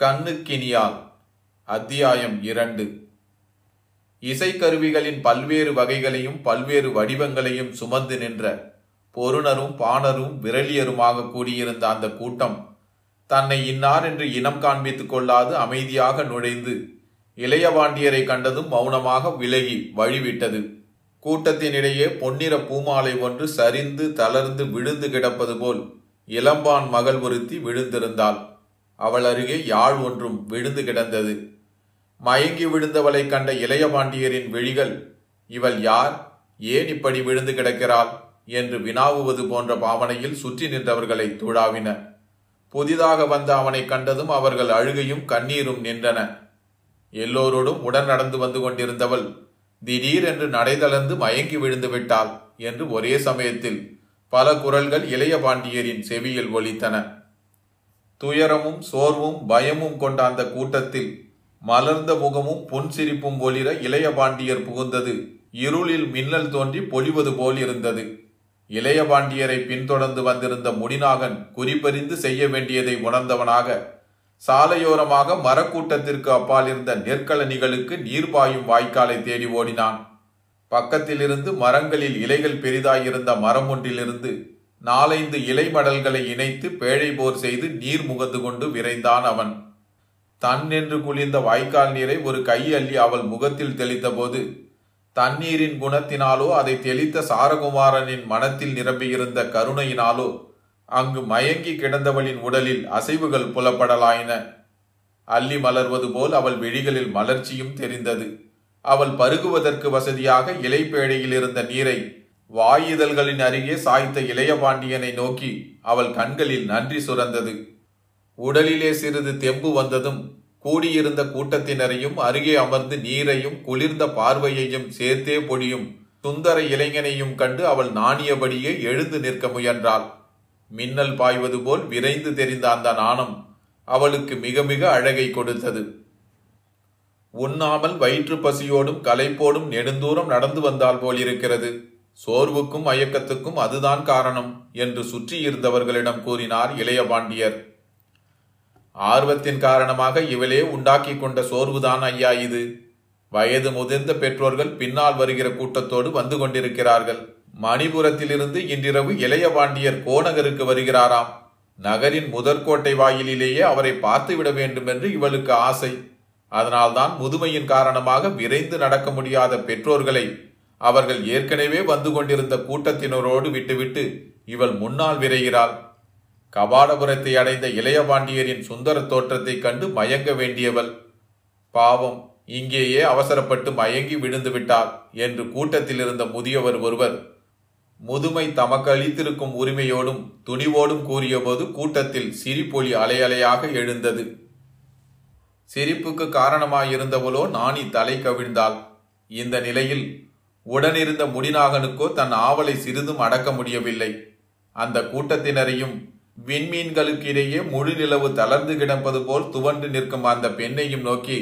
கண்ணுக்கினியால். அத்தியாயம் இரண்டு. இசைக்கருவிகளின் பல்வேறு வகைகளையும் பல்வேறு வடிவங்களையும் சுமந்து நின்ற பொருணரும் பாணரும் விரலியருமாக கூடியிருந்த அந்த கூட்டம் தன்னை இன்னார் என்று இனம் காண்பித்துக் கொள்ளாது அமைதியாக நுழைந்து இளையவாண்டியரை கண்டதும் மௌனமாக விலகி வழிவிட்டது. கூட்டத்தினிடையே பொன்னிற பூமாலை ஒன்று சரிந்து தளர்ந்து விழுந்து கிடப்பது போல் இளம்பான் மகள் ஒருத்தி விழுந்திருந்தாள். அவள் அருகே யாழ் ஒன்றும் விழுந்து கிடந்தது. மயங்கி விழுந்தவளை கண்ட இளையபாண்டியரின் விழிகள் இவள் யார்? ஏன் இப்படி விழுந்து கிடக்கிறாள்? என்று வினாவுவது போன்ற பாவனையில் சுற்றி நின்றவர்களை துழாவின புதிதாக வந்த அவனை கண்டதும் அவர்கள் அழுகையும் கண்ணீரும் நின்றன. எல்லோரோடும் உடன் நடந்து வந்து கொண்டிருந்தவள் திடீரென்று நடைதளர்ந்து மயங்கி விழுந்து விட்டாள் என்று ஒரே சமயத்தில் பல குரல்கள் இளைய பாண்டியரின் செவியில் ஒலித்தன. துயரமும் சோர்வும் பயமும் கொண்ட அந்த கூட்டத்தில் மலர்ந்த முகமும் புன்சிரிப்பும் ஒளிர இளைய பாண்டியர் புகுந்தது. இருளில் மின்னல் தோன்றி பொழிவது போல் இருந்தது. இளைய பாண்டியரை பின்தொடர்ந்து வந்திருந்த முடிநாகன் குறிப்பறிந்து செய்ய வேண்டியதை உணர்ந்தவனாக சாலையோரமாக மரக்கூட்டத்திற்கு அப்பால் இருந்த நெற்களணிகளுக்கு நீர் பாயும் வாய்க்காலை தேடி ஓடினான். பக்கத்திலிருந்து மரங்களில் இலைகள் பெரிதாயிருந்த மரம் ஒன்றிலிருந்து நாலைந்து இலைமடல்களை இணைத்து பேழை போர் செய்து நீர் முகந்து கொண்டு விரைந்தான் அவன். தன் என்று குளிர்ந்த வாய்க்கால் நீரை ஒரு கை அள்ளி அவள் முகத்தில் தெளித்தபோது தண்ணீரின் குணத்தினாலோ அதை தெளித்த சாரகுமாரனின் மனத்தில் நிரம்பியிருந்த கருணையினாலோ அங்கு மயங்கி கிடந்தவளின் உடலில் அசைவுகள் புலப்படலாயின. அள்ளி மலர்வது போல் அவள் விழிகளில் மலர்ச்சியும் தெரிந்தது. அவள் பருகுவதற்கு வசதியாக இலைப்பேழையில் இருந்த நீரை வாயுதல்களின் அருகே சாய்த்த இளையபாண்டியனை நோக்கி அவள் கண்களில் நன்றி சுரந்தது. உடலிலே சிறிது தெம்பு வந்ததும் கூடியிருந்த கூட்டத்தினரையும் அருகே அமர்ந்து நீரையும் குளிர்ந்த பார்வையையும் சேர்த்தே பொடியும் சுந்தர இளைஞனையும் கண்டு அவள் நாணியபடியே எழுந்து நிற்க முயன்றாள். மின்னல் பாய்வது போல் விரைந்து தெரிந்த அந்த நாணம் அவளுக்கு மிக மிக அழகை கொடுத்தது. உண்ணாமல் வயிற்று பசியோடும் களைப்போடும் நெடுந்தூரம் நடந்து வந்தால் போலிருக்கிறது. சோர்வுக்கும் மயக்கத்துக்கும் அதுதான் காரணம் என்று சுற்றியிருந்தவர்களிடம் கூறினார் கூறினார் இளையபாண்டியர் ஆர்வத்தின் காரணமாக இவளே உண்டாக்கி கொண்ட சோர்வுதான் ஐயா இது. வயது முதிர்ந்த பெற்றோர்கள் பின்னால் வருகிற கூட்டத்தோடு வந்து கொண்டிருக்கிறார்கள். மணிபுரத்திலிருந்து இன்றிரவு இளையபாண்டியர் கோநகருக்கு வருகிறாராம். நகரின் முதற்கோட்டை வாயிலிலேயே அவரை பார்த்துவிட வேண்டும் என்று இவளுக்கு ஆசை. அதனால்தான் முதுமையின் காரணமாக விரைந்து நடக்க முடியாத பெற்றோர்களை அவர்கள் ஏற்கனவே வந்து கொண்டிருந்த கூட்டத்தினரோடு விட்டுவிட்டு இவள் முன்னால் விரைகிறாள். கபாடபுரத்தை அடைந்த இளையபாண்டியரின் சுந்தர தோற்றத்தைக் கண்டு மயங்க வேண்டியவள். பாவம் இங்கேயே அவசரப்பட்டு மயங்கி விழுந்து விட்டாள் என்று கூட்டத்தில் இருந்த முதியவர் ஒருவர் முதுமை தமக்கு அளித்திருக்கும் உரிமையோடும் துணிவோடும் கூறியபோது கூட்டத்தில் சிரிப்பொலி அலையலையாக எழுந்தது. சிரிப்புக்கு காரணமாயிருந்தவளோ நாணி தலை கவிழ்ந்தாள். இந்த நிலையில் உடனிருந்த முடிநாகனுக்கோ தன் ஆவலை சிறிதும் அடக்க முடியவில்லை. அந்த கூட்டத்தினரையும் விண்மீன்களுக்கு இடையே முழு நிலவு தளர்ந்து கிடப்பது போல் துவண்டு நிற்கும் அந்த பெண்ணையும் நோக்கி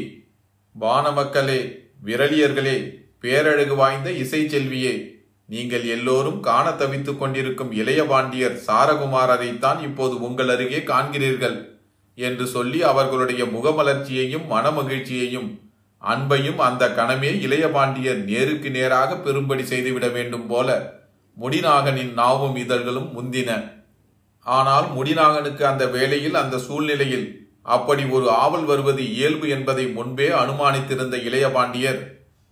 வானமக்களே விரலியர்களே பேரழகு வாய்ந்த இசை செல்வியே நீங்கள் எல்லோரும் காண தவித்துக் கொண்டிருக்கும் இளைய பாண்டியர் சாரகுமாரரைத்தான் இப்போது உங்கள் அருகே காண்கிறீர்கள் என்று சொல்லி அவர்களுடைய முகமலர்ச்சியையும் மனமகிழ்ச்சியையும் அன்பையும் அந்த கணமே இளையபாண்டியர் நேருக்கு நேராக பெரும்படி செய்துவிட வேண்டும் போல முடிநாகனின் நாவும் இதழ்களும் முந்தின. ஆனால் முடிநாகனுக்கு அந்த வேளையில் அந்த சூழ்நிலையில் அப்படி ஒரு ஆவல் வருவது இயல்பு என்பதை முன்பே அனுமானித்திருந்த இளையபாண்டியர்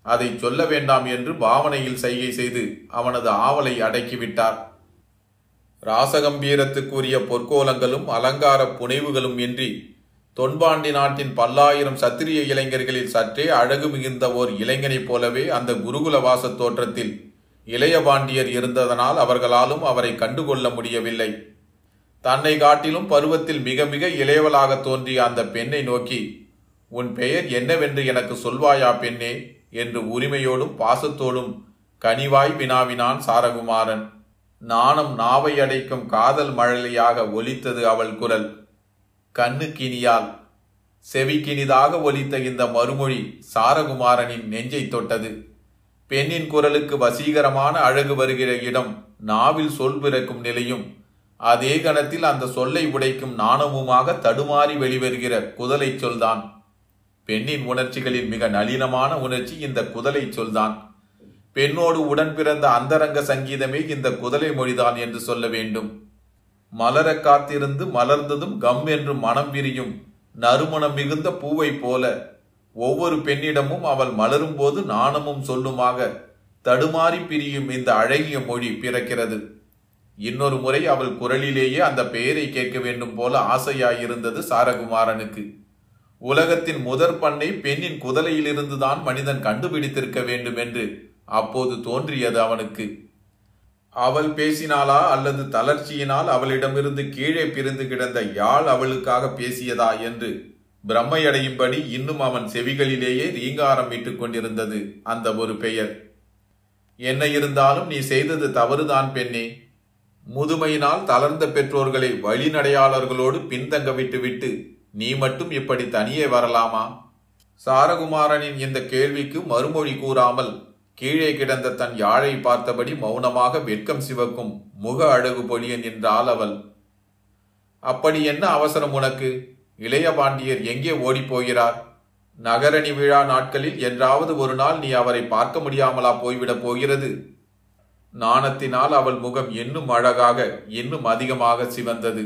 அதை சொல்ல வேண்டாம் என்று பாவனையில் சைகை செய்து அவனது ஆவலை அடக்கிவிட்டார். ராசகம்பீரத்துக்குரிய பொற்கோலங்களும் அலங்கார புனைவுகளும் இன்றி தொன்பாண்டி நாட்டின் பல்லாயிரம் சத்திரிய இளைஞர்களில் சற்றே அழகு மிகுந்த ஓர் இளைஞனைப் போலவே அந்த குருகுலவாச தோற்றத்தில் இளைய பாண்டியர் இருந்ததனால் அவர்களாலும் அவரை கண்டுகொள்ள முடியவில்லை. தன்னை காட்டிலும் பருவத்தில் மிக மிக இளையவளாக தோன்றிய அந்த பெண்ணை நோக்கி உன் பெயர் என்னவென்று எனக்கு சொல்வாயா பெண்ணே என்று உரிமையோடும் பாசத்தோடும் கனிவாய் வினாவினான் சாரகுமாரன். நாணம் நாவை அடைக்கும் காதல் மழலையாக ஒலித்தது அவள் குரல். கண்ணுக்கினியால் செவிக்கினிதாக ஒலித்த இந்த மறுமொழி சாரகுமாரனின் நெஞ்சை தொட்டது. பெண்ணின் குரலுக்கு வசீகரமான அழகு வருகிற இடம் நாவில் சொல் பிறக்கும் நிலையும் அதே கணத்தில் அந்த சொல்லை உடைக்கும் நாணமுமாக தடுமாறி வெளிவருகிற குதலை சொல்தான். பெண்ணின் உணர்ச்சிகளில் மிக நளினமான உணர்ச்சி இந்த குதலை சொல்தான். பெண்ணோடு உடன் பிறந்த அந்தரங்க சங்கீதமே இந்த குதலை மொழிதான் என்று சொல்ல வேண்டும். மலர காத்திருந்து மலர்ந்ததும் கம் என்று மனம் விரியும் நறுமணம் மிகுந்த பூவை போல ஒவ்வொரு பெண்ணிடமும் அவள் மலரும் போது நாணமும் சொல்லுமாக தடுமாறி பிரியும் இந்த அழகிய மொழி பிறக்கிறது. இன்னொரு முறை அவள் குரலிலேயே அந்த பெயரை கேட்க வேண்டும் போல ஆசையாயிருந்தது சாரகுமாரனுக்கு. உலகத்தின் முதற் பண்ணை பெண்ணின் குதலையிலிருந்துதான் மனிதன் கண்டுபிடித்திருக்க வேண்டும் என்று அப்போது தோன்றியது அவனுக்கு. அவள் பேசினாளா அல்லது தளர்ச்சியினால் அவளிடமிருந்து கீழே பிரிந்து கிடந்த யாழ் அவளுக்காக பேசியதா என்று பிரம்மையடையும்படி இன்னும் அவன் செவிகளிலேயே ரீங்காரம் இட்டுக் கொண்டிருந்தது அந்த ஒரு பெயர். என்ன இருந்தாலும் நீ செய்தது தவறுதான் பெண்ணே. முதுமையினால் தளர்ந்த பெற்றோர்களை வழிநடையாளர்களோடு பின்தங்க விட்டுவிட்டு நீ மட்டும் இப்படி தனியே வரலாமா? சாரகுமாரனின் இந்த கேள்விக்கு மறுமொழி கூறாமல் கீழே கிடந்த தன் யாழை பார்த்தபடி மௌனமாக வெட்கம் சிவக்கும் முக அழகு பொழிய நின்றாள் அவள். அப்படி என்ன அவசரம் உனக்கு? இளைய பாண்டியர் எங்கே ஓடிப் போகிறார் நகரணி விழா நாட்களில் என்றாவது ஒரு நாள் நீ அவரை பார்க்க முடியாமலா போய்விடப் போகிறது நாணத்தினால் அவள் முகம் இன்னும் அழகாக இன்னும் அதிகமாக சிவந்தது.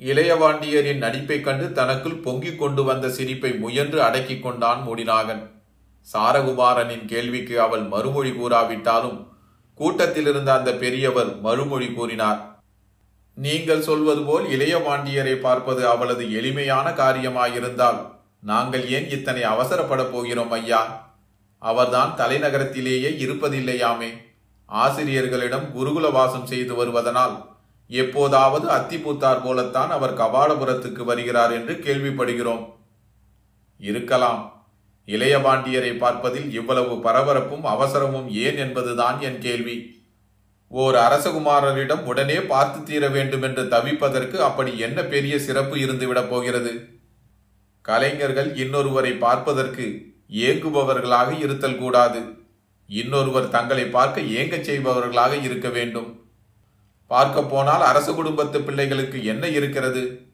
இளையவாண்டியரின் நடிப்பைக் கண்டு தனக்குள் பொங்கிக் கொண்டு வந்த சிரிப்பை முயன்று அடக்கிக் கொண்டான் முடிநாகன் சாரகுமாரனின் கேள்விக்கு அவள் மறுமொழி கூறாவிட்டாலும் கூட்டத்தில் இருந்த அந்த பெரியவர் மறுமொழி கூறினார். நீங்கள் சொல்வது போல் இளைய பாண்டியரை பார்ப்பது அவளது எளிமையான காரியமாயிருந்தால் நாங்கள் ஏன் இத்தனை அவசரப்பட போகிறோம் ஐயா? அவர்தான் தலைநகரத்திலேயே இருப்பதில்லையாமே. ஆசிரியர்களிடம் குருகுல வாசம் செய்து வருவதனால் எப்போதாவது அத்திப்பூத்தார் போலத்தான் அவர் கபாலபுரத்துக்கு வருகிறார் என்று கேள்விப்படுகிறோம். இருக்கலாம். இளையபாண்டியரை பார்ப்பதில் இவ்வளவு பரபரப்பும் அவசரமும் ஏன் என்பதுதான் என் கேள்வி. ஓர் அரசகுமாரரிடம் உடனே பார்த்து தீர வேண்டும் என்று தவிப்பதற்கு அப்படி என்ன பெரிய சிறப்பு இருந்துவிடப் போகிறது? கலைஞர்கள் இன்னொருவரை பார்ப்பதற்கு ஏங்குபவர்களாக இருத்தல் கூடாது. இன்னொருவர் தங்களை பார்க்க ஏங்கச் செய்பவர்களாக இருக்க வேண்டும். பார்க்க போனால் அரச குடும்பத்து பிள்ளைகளுக்கு என்ன இருக்கிறது?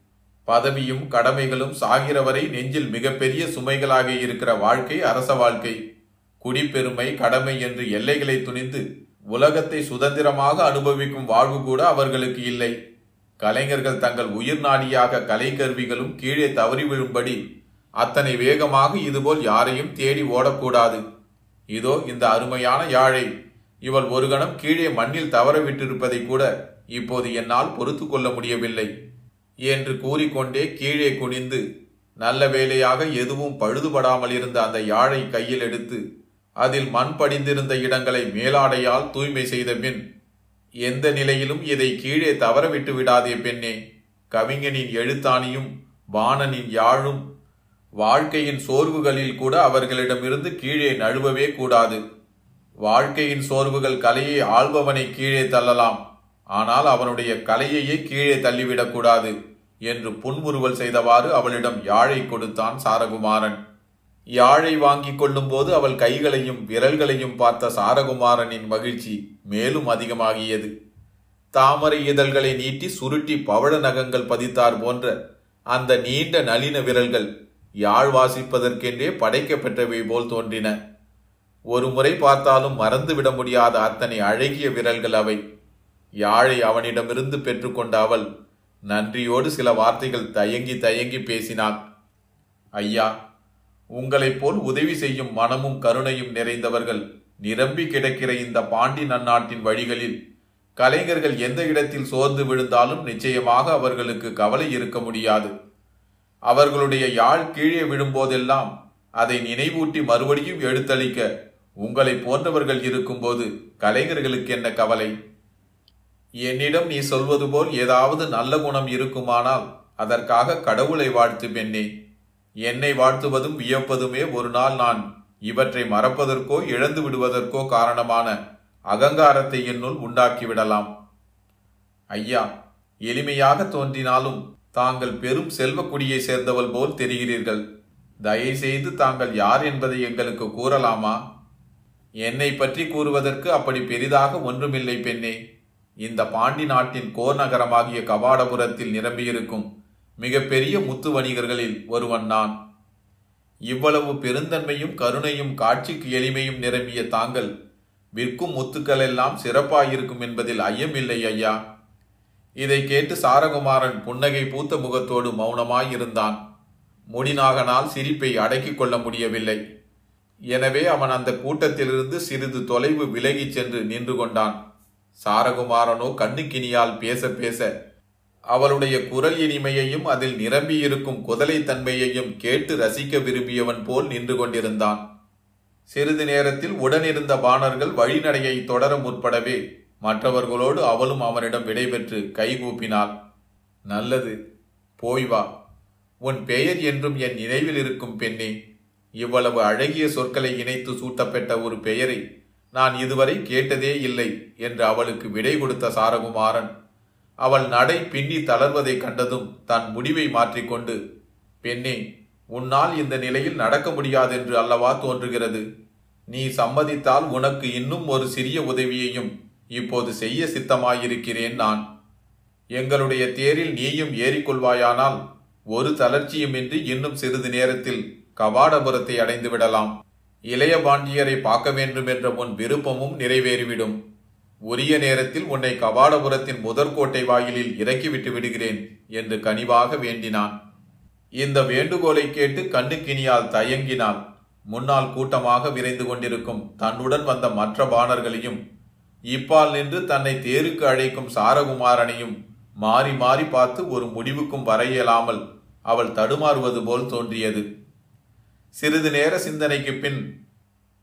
பதவியும் கடமைகளும் சாகிறவரை நெஞ்சில் மிகப்பெரிய சுமைகளாக இருக்கிற வாழ்க்கை அரச வாழ்க்கை. குடிப்பெருமை கடமை என்று எல்லைகளை துணிந்து உலகத்தை சுதந்திரமாக அனுபவிக்கும் வாழ்வு கூட அவர்களுக்கு இல்லை. கலைஞர்கள் தங்கள் உயிர் நாடியாக கலைக்கருவிகளும் கீழே தவறி விழும்படி அத்தனை வேகமாக இதுபோல் யாரையும் தேடி ஓடக்கூடாது. இதோ இந்த அருமையான யாழை. இவள் ஒரு கணம் கீழே மண்ணில் தவற விட்டிருப்பதை கூட இப்போது என்னால் பொறுத்து கொள்ள முடியவில்லை. என்று கூறிக்கொண்டே கீழே குனிந்து நல்ல வேலையாக எதுவும் பழுதுபடாமல் இருந்த அந்த யாழை கையில் எடுத்து அதில் மண் படிந்திருந்த இடங்களை மேலாடையால் தூய்மை செய்த பின் எந்த நிலையிலும் இதை கீழே தவறவிட்டு விடாதே பெண்ணே. கவிஞனின் எழுத்தாணியும் வாணனின் யாழும் வாழ்க்கையின் சோர்வுகளில் கூட அவர்களிடமிருந்து கீழே நழுவவே கூடாது. வாழ்க்கையின் சோர்வுகள் கலையை ஆள்பவனை கீழே தள்ளலாம். ஆனால் அவனுடைய கலையையே கீழே தள்ளிவிடக்கூடாது என்று புன்முறுவல் செய்தவாறு அவளிடம் யாழை கொடுத்தான் சாரகுமாரன். யாழை வாங்கிக் கொள்ளும்போது அவள் கைகளையும் விரல்களையும் பார்த்த சாரகுமாரனின் மகிழ்ச்சி மேலும் அதிகமாகியது. தாமரை இதழ்களை நீட்டி சுருட்டி பவழ நகங்கள் பதித்தார் போன்ற அந்த நீண்ட நளின விரல்கள் யாழ் வாசிப்பதற்கென்றே படைக்கப்பெற்றவை போல் தோன்றின. ஒரு முறை பார்த்தாலும் மறந்துவிட முடியாத அத்தனை அழகிய விரல்கள் அவை. யாழை அவனிடமிருந்து பெற்றுக்கொண்ட அவள் நன்றியோடு சில வார்த்தைகள் தயங்கி தயங்கி பேசினாள். ஐயா உங்களைப் போல் உதவி செய்யும் மனமும் கருணையும் நிறைந்தவர்கள் நிரம்பி கிடக்கிற இந்த பாண்டி நன்னாட்டின் வழிகளில் கலைஞர்கள் எந்த இடத்தில் சோர்ந்து விழுந்தாலும் நிச்சயமாக அவர்களுக்கு கவலை இருக்க முடியாது. அவர்களுடைய யாழ் கீழே விழும்போதெல்லாம் அதை நினைவூட்டி மறுபடியும் எடுத்தளிக்க உங்களை போன்றவர்கள் இருக்கும்போது கலைஞர்களுக்கு என்ன கவலை? என்னிடம் நீ சொல்வது போல் ஏதாவது நல்ல குணம் இருக்குமானால் அதற்காக கடவுளை வாழ்த்து பெண்ணே. என்னை வாழ்த்துவதும் வியப்பதுமே ஒரு நாள் நான் இவற்றை மறப்பதற்கோ இழந்து விடுவதற்கோ காரணமான அகங்காரத்தை என்னுள் உண்டாக்கிவிடலாம் ஐயா எளிமையாக தோன்றினாலும் தாங்கள் பெரும் செல்வக்குடியை சேர்ந்தவள் போல் தெரிகிறீர்கள். தயவுசெய்து தாங்கள் யார் என்பதை எங்களுக்கு கூறலாமா? என்னை பற்றி கூறுவதற்கு அப்படி பெரிதாக ஒன்றுமில்லை பெண்ணே. இந்த பாண்டி நாட்டின் கோர் நகரமாகிய கபாடபுரத்தில் நிரம்பியிருக்கும் மிகப்பெரிய முத்து வணிகர்களில் ஒருவன் நான். இவ்வளவு பெருந்தன்மையும் கருணையும் காட்சிக்கு எளிமையும் நிரம்பிய தாங்கள் விற்கும் முத்துக்கள் எல்லாம் சிறப்பாயிருக்கும் என்பதில் ஐயமில்லை ஐயா. இதை கேட்டு சாரகுமாரன் புன்னகை பூத்த முகத்தோடு மௌனமாயிருந்தான். முடிநாகனால் சிரிப்பை அடக்கிக் கொள்ள முடியவில்லை. எனவே அவன் அந்த கூட்டத்திலிருந்து சிறிது தொலைவு விலகிச் சென்று நின்று கொண்டான். சாரகுமாரனோ கண்ணுக்கினியால் பேச பேச அவளுடைய குரல் இனிமையையும் அதில் நிரம்பியிருக்கும் குதலை தன்மையையும் கேட்டு ரசிக்க விரும்பியவன் போல் நின்று கொண்டிருந்தான். சிறிது நேரத்தில் உடனிருந்த பாணர்கள் வழிநடையை தொடர முற்படவே மற்றவர்களோடு அவளும் அவனிடம் விடைபெற்று கைகூப்பினாள் நல்லது போய் வா. உன் பெயர் என்றும் என் நினைவில் இருக்கும் பெண்ணே. இவ்வளவு அழகிய சொற்களை இணைத்து சூட்டப்பட்ட ஒரு பெயரை நான் இதுவரை கேட்டதே இல்லை என்று அவளுக்கு விடை கொடுத்த சாரகுமாரன். அவள் நடை பின்னி தளர்வதைக் கண்டதும் தன் முடிவை மாற்றிக்கொண்டு பெண்ணே உன்னால் இந்த நிலையில் நடக்க முடியாதென்று அல்லவா தோன்றுகிறது? நீ சம்மதித்தால் உனக்கு இன்னும் ஒரு சிறிய உதவியையும் இப்போது செய்ய சித்தமாயிருக்கிறேன் நான். எங்களுடைய தேரில் நீயும் ஏறிக்கொள்வாயானால் ஒரு தளர்ச்சியுமின்றி இன்னும் சிறிது நேரத்தில் கவாடபுரத்தை அடைந்து விடலாம் இளைய பாண்டியரை பார்க்க வேண்டும் என்ற உன் விருப்பமும் நிறைவேறிவிடும். உரிய நேரத்தில் உன்னை கபாடபுரத்தின் முதற்கோட்டை வாயிலில் இறக்கிவிட்டு விடுகிறேன் என்று கனிவாக வேண்டினான். இந்த வேண்டுகோளை கேட்டு கண்ணுக்கினியால் தயங்கினாள். முன்னால் கூட்டமாக விரைந்து கொண்டிருக்கும் தன்னுடன் வந்த மற்ற பாணர்களையும் இப்பால் நின்று தன்னை தேருக்கு அழைக்கும் சாரகுமாரனையும் மாறி மாறி பார்த்து ஒரு முடிவுக்கும் வர இயலாமல் அவள் தடுமாறுவது போல் தோன்றியது. சிறிது நேர சிந்தனைக்கு பின்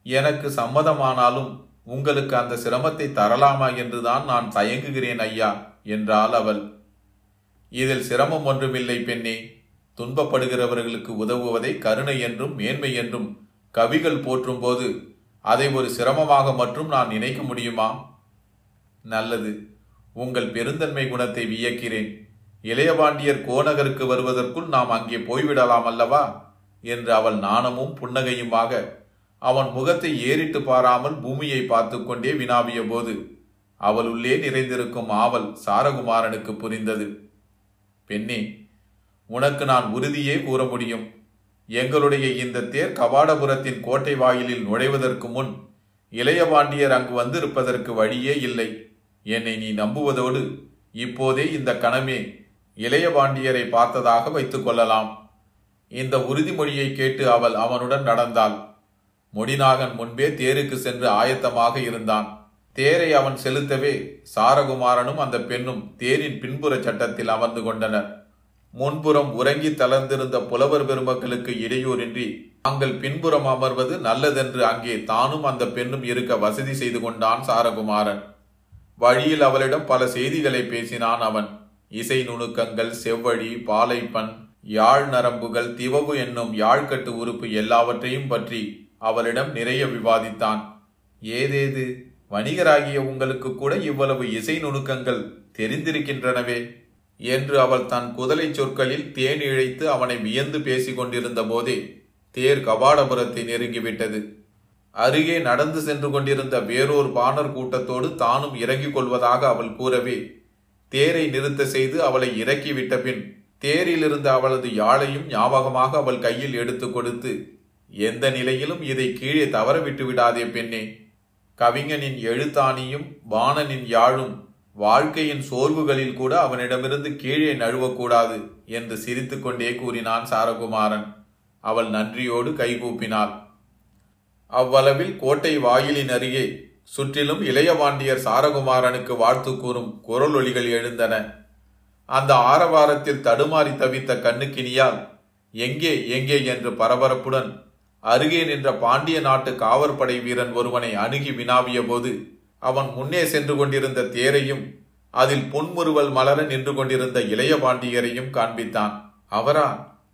எனக்கு சம்மதமானாலும் உங்களுக்கு அந்த சிரமத்தை தரலாமா என்றுதான் நான் தயங்குகிறேன் ஐயா என்றாள் அவள். இதில் சிரமம் ஒன்றுமில்லை பெண்ணே. துன்பப்படுகிறவர்களுக்கு உதவுவதை கருணை என்றும் மேன்மை என்றும் கவிகள் போற்றும் போது அதை ஒரு சிரமமாக மட்டும் நான் நினைக்க முடியுமா? நல்லது. உங்கள் பெருந்தன்மை குணத்தை வியக்கிறேன். இளையபாண்டியர் கோநகருக்கு வருவதற்குள் நாம் அங்கே போய்விடலாம் அல்லவா? என்று அவள் நாணமும் புன்னகையுமாக அவன் முகத்தை ஏறிட்டு பாராமல் பூமியை பார்த்து கொண்டே வினாவிய போது உள்ளே நிறைந்திருக்கும் ஆவல் சாரகுமாரனுக்கு புரிந்தது. பெண்ணே உனக்கு நான் உறுதியே கூற முடியும். எங்களுடைய இந்த தேர் கவாடபுரத்தின் கோட்டை வாயிலில் நுழைவதற்கு முன் இளையபாண்டியர் அங்கு வந்திருப்பதற்கு வழியே இல்லை. என்னை நீ நம்புவதோடு இப்போதே இந்த கணமே இளையபாண்டியரை பார்த்ததாக வைத்துக் கொள்ளலாம். இந்த உறுதிமொழியை கேட்டு அவள் அவனுடன் நடந்தாள். முடிநாகன் முன்பே தேருக்கு சென்று ஆயத்தமாக இருந்தான். தேரை அவன் செலுத்தவே சாரகுமாரனும் அந்த பெண்ணும் தேரின் பின்புற சட்டத்தில் அமர்ந்து கொண்டனர். முன்புறம் உறங்கி தளர்ந்திருந்த புலவர் பெருமக்களுக்கு இடையூறின்றி தாங்கள் பின்புறம் அமர்வது நல்லதென்று அங்கே தானும் அந்த பெண்ணும் இருக்க வசதி செய்து கொண்டான் சாரகுமாரன். வழியில் அவளிடம் பல செய்திகளை பேசினான் அவன். இசை நுணுக்கங்கள் செவ்வழி பாலைப்பன் யாழ் நரம்புகள் திவவு என்னும் யாழ்கட்டு உறுப்பு எல்லாவற்றையும் பற்றி அவளிடம் நிறைய விவாதித்தான். ஏதேது? வணிகராகிய உங்களுக்கு கூட இவ்வளவு இசை நுணுக்கங்கள் தெரிந்திருக்கின்றனவே? என்று அவள் தன் குதலை சொற்களில் தேன் இழைத்து அவனை வியந்து பேசிக் கொண்டிருந்த போதே தேர் கபாடபுரத்தை நெருங்கிவிட்டது. அருகே நடந்து சென்று கொண்டிருந்த வேறொரு பாணர் கூட்டத்தோடு தானும் இறங்கிக் கொள்வதாக அவள் கூறவே தேரை நிறுத்த செய்து அவளை இறக்கிவிட்ட பின் தேரிலிருந்த அவளது யாழையும் ஞாபகமாக அவள் கையில் எடுத்து கொடுத்து எந்த நிலையிலும் இதை கீழே தவற விட்டு விடாதே பெண்ணே. கவிஞனின் எழுத்தாணியும் வாணனின் யாழும் வாழ்க்கையின் சோர்வுகளில் கூட அவனிடமிருந்து கீழே நழுவக்கூடாது என்று சிரித்துக்கொண்டே கூறினான் சாரகுமாரன். அவள் நன்றியோடு கைகூப்பினாள் அவ்வளவில் கோட்டை வாயிலின் அருகே சுற்றிலும் இளையவாண்டியர் சாரகுமாரனுக்கு வாழ்த்து கூறும் குரலொலிகள் எழுந்தன. அந்த ஆரவாரத்தில் தடுமாறி தவித்த கண்ணுக்கினியால் எங்கே எங்கே? என்று பரபரப்புடன் அருகே நின்ற பாண்டிய நாட்டு காவற்படை வீரன் ஒருவனை அணுகி வினாவிய போது அவன் முன்னே சென்று கொண்டிருந்த தேரையும் அதில் புன்முறுவல் மலர நின்று கொண்டிருந்த இளைய பாண்டியரையும் காண்பித்தான். அவரா?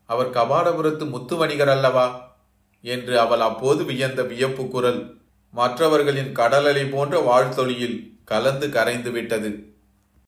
அவர் கபாடபுரத்து முத்து வணிகர் அல்லவா? என்று அவள் அப்போது வியந்த வியப்பு குரல் மற்றவர்களின் கடலலை போன்ற வாழ்த்தொழியில் கலந்து கரைந்து விட்டது.